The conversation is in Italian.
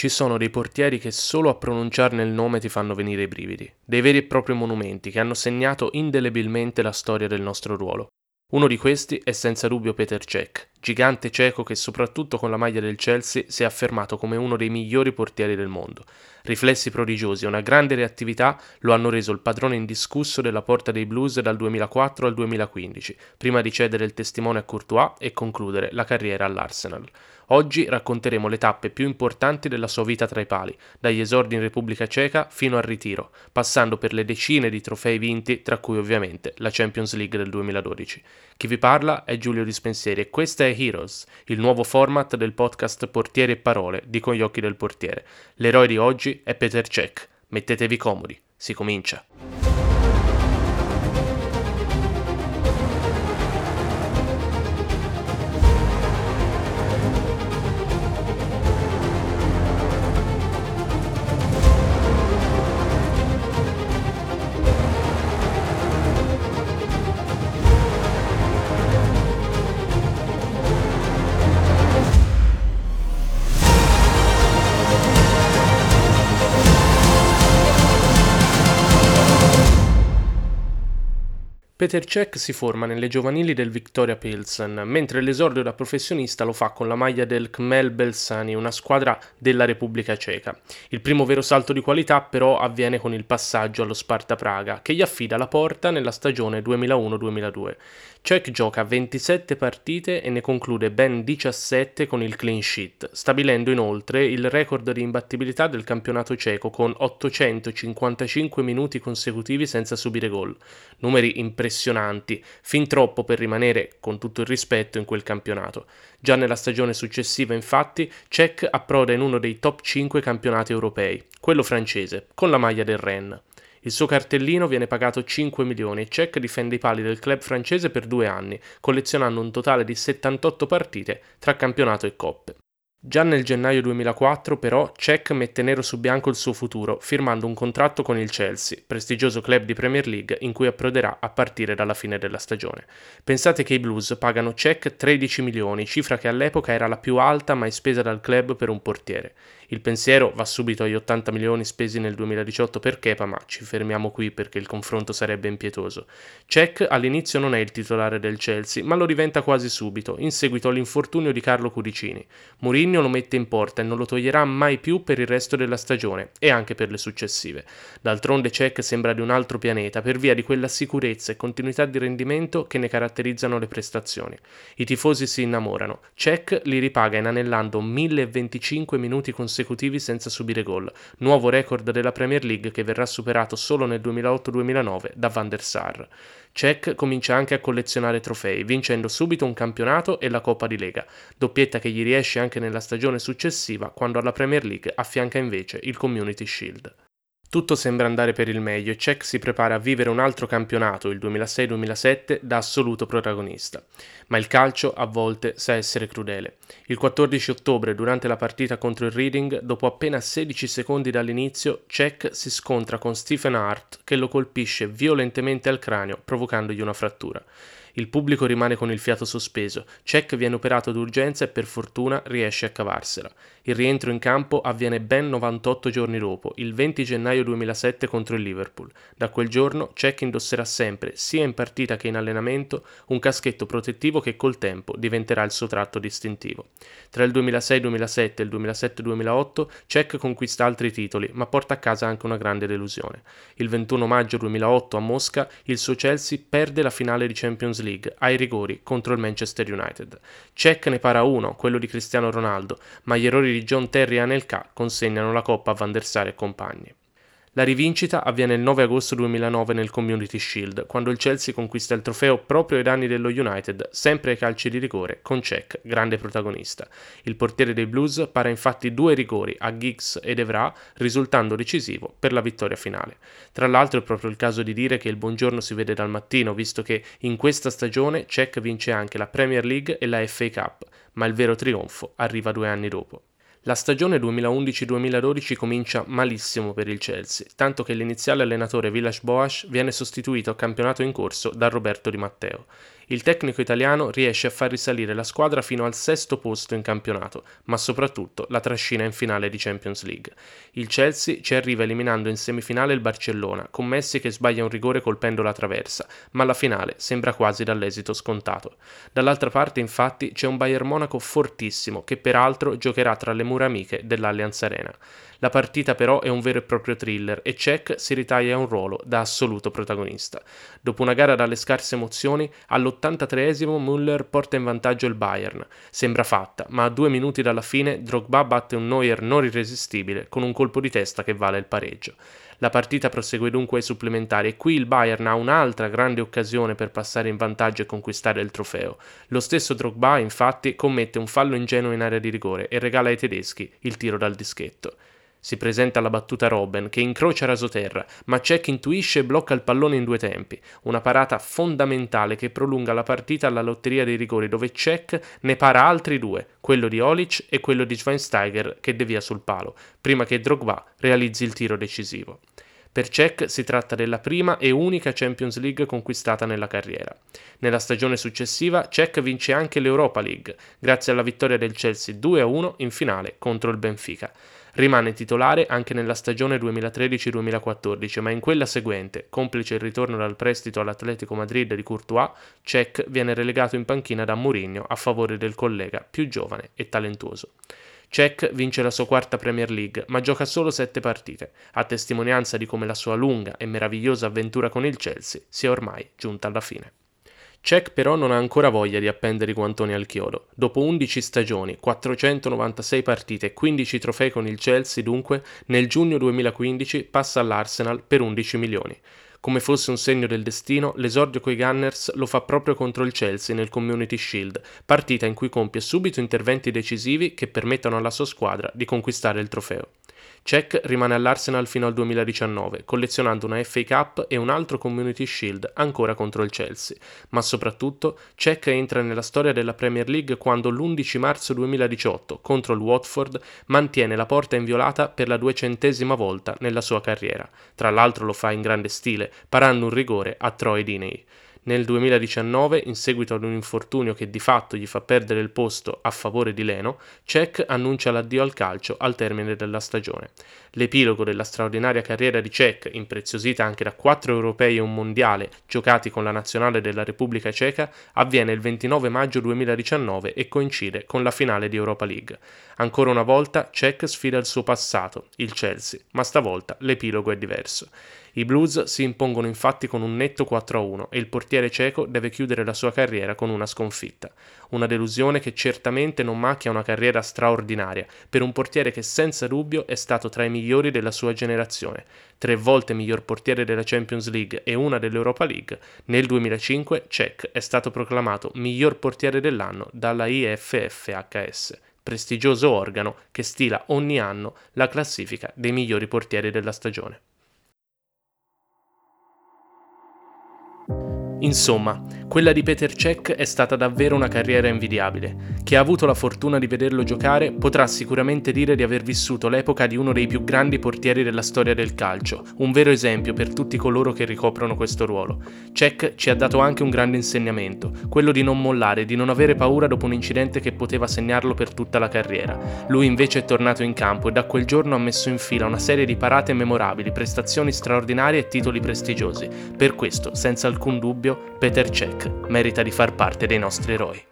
Ci sono dei portieri che solo a pronunciarne il nome ti fanno venire i brividi, dei veri e propri monumenti che hanno segnato indelebilmente la storia del nostro ruolo. Uno di questi è senza dubbio Peter Cech, gigante cieco che soprattutto con la maglia del Chelsea si è affermato come uno dei migliori portieri del mondo. Riflessi prodigiosi e una grande reattività lo hanno reso il padrone indiscusso della porta dei Blues dal 2004 al 2015, prima di cedere il testimone a Courtois e concludere la carriera all'Arsenal. Oggi racconteremo le tappe più importanti della sua vita tra i pali, dagli esordi in Repubblica Ceca fino al ritiro, passando per le decine di trofei vinti, tra cui ovviamente la Champions League del 2012. Chi vi parla è Giulio Dispensieri e questa è Heroes, il nuovo format del podcast Portieri e Parole di Con gli occhi del portiere. L'eroe di oggi è Peter Cech. Mettetevi comodi, si comincia. Peter Cech si forma nelle giovanili del Victoria Pilsen, mentre l'esordio da professionista lo fa con la maglia del Khmel Belsani, una squadra della Repubblica Ceca. Il primo vero salto di qualità però avviene con il passaggio allo Sparta Praga, che gli affida la porta nella stagione 2001-2002. Cech gioca 27 partite e ne conclude ben 17 con il clean sheet, stabilendo inoltre il record di imbattibilità del campionato ceco con 855 minuti consecutivi senza subire gol. Numeri impressionanti, fin troppo per rimanere, con tutto il rispetto, in quel campionato. Già nella stagione successiva, infatti, Cech approda in uno dei top 5 campionati europei, quello francese, con la maglia del Rennes. Il suo cartellino viene pagato 5 milioni e Cech difende i pali del club francese per due anni, collezionando un totale di 78 partite tra campionato e coppe. Già nel gennaio 2004 però Cech mette nero su bianco il suo futuro, firmando un contratto con il Chelsea, prestigioso club di Premier League in cui approderà a partire dalla fine della stagione. Pensate che i Blues pagano Cech 13 milioni, cifra che all'epoca era la più alta mai spesa dal club per un portiere. Il pensiero va subito agli 80 milioni spesi nel 2018 per Kepa, ma ci fermiamo qui perché il confronto sarebbe impietoso. Cech all'inizio non è il titolare del Chelsea, ma lo diventa quasi subito, in seguito all'infortunio di Carlo Curicini. Mourinho lo mette in porta e non lo toglierà mai più per il resto della stagione e anche per le successive. D'altronde Cech sembra di un altro pianeta per via di quella sicurezza e continuità di rendimento che ne caratterizzano le prestazioni. I tifosi si innamorano. Cech li ripaga inanellando 1025 minuti consecutivi consecutivi senza subire gol, nuovo record della Premier League che verrà superato solo nel 2008-2009 da Van der Sar. Cech comincia anche a collezionare trofei, vincendo subito un campionato e la Coppa di Lega, doppietta che gli riesce anche nella stagione successiva quando alla Premier League affianca invece il Community Shield. Tutto sembra andare per il meglio e Cech si prepara a vivere un altro campionato, il 2006-2007, da assoluto protagonista. Ma il calcio a volte sa essere crudele. Il 14 ottobre, durante la partita contro il Reading, dopo appena 16 secondi dall'inizio, Cech si scontra con Stephen Hart che lo colpisce violentemente al cranio, provocandogli una frattura. Il pubblico rimane con il fiato sospeso. Cech viene operato d'urgenza e per fortuna riesce a cavarsela. Il rientro in campo avviene ben 98 giorni dopo, il 20 gennaio 2007 contro il Liverpool. Da quel giorno Cech indosserà sempre, sia in partita che in allenamento, un caschetto protettivo che col tempo diventerà il suo tratto distintivo. Tra il 2006-2007 e il 2007-2008 Cech conquista altri titoli, ma porta a casa anche una grande delusione. Il 21 maggio 2008 a Mosca il suo Chelsea perde la finale di Champions League ai rigori contro il Manchester United. Cech ne para uno, quello di Cristiano Ronaldo, ma gli errori di John Terry e Anelka consegnano la coppa a Van der Sar e compagni. La rivincita avviene il 9 agosto 2009 nel Community Shield, quando il Chelsea conquista il trofeo proprio ai danni dello United, sempre ai calci di rigore, con Cech, grande protagonista. Il portiere dei Blues para infatti due rigori a Giggs ed Evra, risultando decisivo per la vittoria finale. Tra l'altro è proprio il caso di dire che il buongiorno si vede dal mattino, visto che in questa stagione Cech vince anche la Premier League e la FA Cup, ma il vero trionfo arriva due anni dopo. La stagione 2011-2012 comincia malissimo per il Chelsea, tanto che l'iniziale allenatore Vilas Boas viene sostituito a campionato in corso da Roberto Di Matteo. Il tecnico italiano riesce a far risalire la squadra fino al sesto posto in campionato, ma soprattutto la trascina in finale di Champions League. Il Chelsea ci arriva eliminando in semifinale il Barcellona, con Messi che sbaglia un rigore colpendo la traversa, ma la finale sembra quasi dall'esito scontato. Dall'altra parte, infatti, c'è un Bayern Monaco fortissimo che peraltro giocherà tra le mura amiche dell'Allianz Arena. La partita però è un vero e proprio thriller e Cech si ritaglia un ruolo da assoluto protagonista. Dopo una gara dalle scarse emozioni, all'83esimo Müller porta in vantaggio il Bayern. Sembra fatta, ma a due minuti dalla fine Drogba batte un Neuer non irresistibile con un colpo di testa che vale il pareggio. La partita prosegue dunque ai supplementari e qui il Bayern ha un'altra grande occasione per passare in vantaggio e conquistare il trofeo. Lo stesso Drogba infatti commette un fallo ingenuo in area di rigore e regala ai tedeschi il tiro dal dischetto. Si presenta la battuta Robben che incrocia rasoterra, ma Cech intuisce e blocca il pallone in due tempi, una parata fondamentale che prolunga la partita alla lotteria dei rigori dove Cech ne para altri due, quello di Olic e quello di Schweinsteiger che devia sul palo, prima che Drogba realizzi il tiro decisivo. Per Cech si tratta della prima e unica Champions League conquistata nella carriera. Nella stagione successiva Cech vince anche l'Europa League, grazie alla vittoria del Chelsea 2-1 in finale contro il Benfica. Rimane titolare anche nella stagione 2013-2014, ma in quella seguente, complice il ritorno dal prestito all'Atletico Madrid di Courtois, Cech viene relegato in panchina da Mourinho a favore del collega più giovane e talentuoso. Cech vince la sua quarta Premier League, ma gioca solo sette partite, a testimonianza di come la sua lunga e meravigliosa avventura con il Chelsea sia ormai giunta alla fine. Cech però non ha ancora voglia di appendere i guantoni al chiodo. Dopo 11 stagioni, 496 partite e 15 trofei con il Chelsea, dunque, nel giugno 2015 passa all'Arsenal per 11 milioni. Come fosse un segno del destino, l'esordio coi Gunners lo fa proprio contro il Chelsea nel Community Shield, partita in cui compie subito interventi decisivi che permettono alla sua squadra di conquistare il trofeo. Cech rimane all'Arsenal fino al 2019, collezionando una FA Cup e un altro Community Shield ancora contro il Chelsea, ma soprattutto Cech entra nella storia della Premier League quando l'11 marzo 2018 contro il Watford mantiene la porta inviolata per la duecentesima volta nella sua carriera. Tra l'altro lo fa in grande stile, parando un rigore a Troy Diney. Nel 2019, in seguito ad un infortunio che di fatto gli fa perdere il posto a favore di Leno, Cech annuncia l'addio al calcio al termine della stagione. L'epilogo della straordinaria carriera di Cech, impreziosita anche da quattro europei e un mondiale giocati con la nazionale della Repubblica Ceca, avviene il 29 maggio 2019 e coincide con la finale di Europa League. Ancora una volta Cech sfida il suo passato, il Chelsea, ma stavolta l'epilogo è diverso. I Blues si impongono infatti con un netto 4-1 e il portiere cieco deve chiudere la sua carriera con una sconfitta. Una delusione che certamente non macchia una carriera straordinaria per un portiere che senza dubbio è stato tra i migliori della sua generazione. Tre volte miglior portiere della Champions League e una dell'Europa League, nel 2005 Cech è stato proclamato miglior portiere dell'anno dalla IFFHS prestigioso organo che stila ogni anno la classifica dei migliori portieri della stagione. Insomma, quella di Peter Cech è stata davvero una carriera invidiabile. Chi ha avuto la fortuna di vederlo giocare potrà sicuramente dire di aver vissuto l'epoca di uno dei più grandi portieri della storia del calcio, un vero esempio per tutti coloro che ricoprono questo ruolo. Cech ci ha dato anche un grande insegnamento, quello di non mollare, di non avere paura dopo un incidente che poteva segnarlo per tutta la carriera. Lui invece è tornato in campo e da quel giorno ha messo in fila una serie di parate memorabili, prestazioni straordinarie e titoli prestigiosi. Per questo, senza alcun dubbio, Peter Cech merita di far parte dei nostri eroi.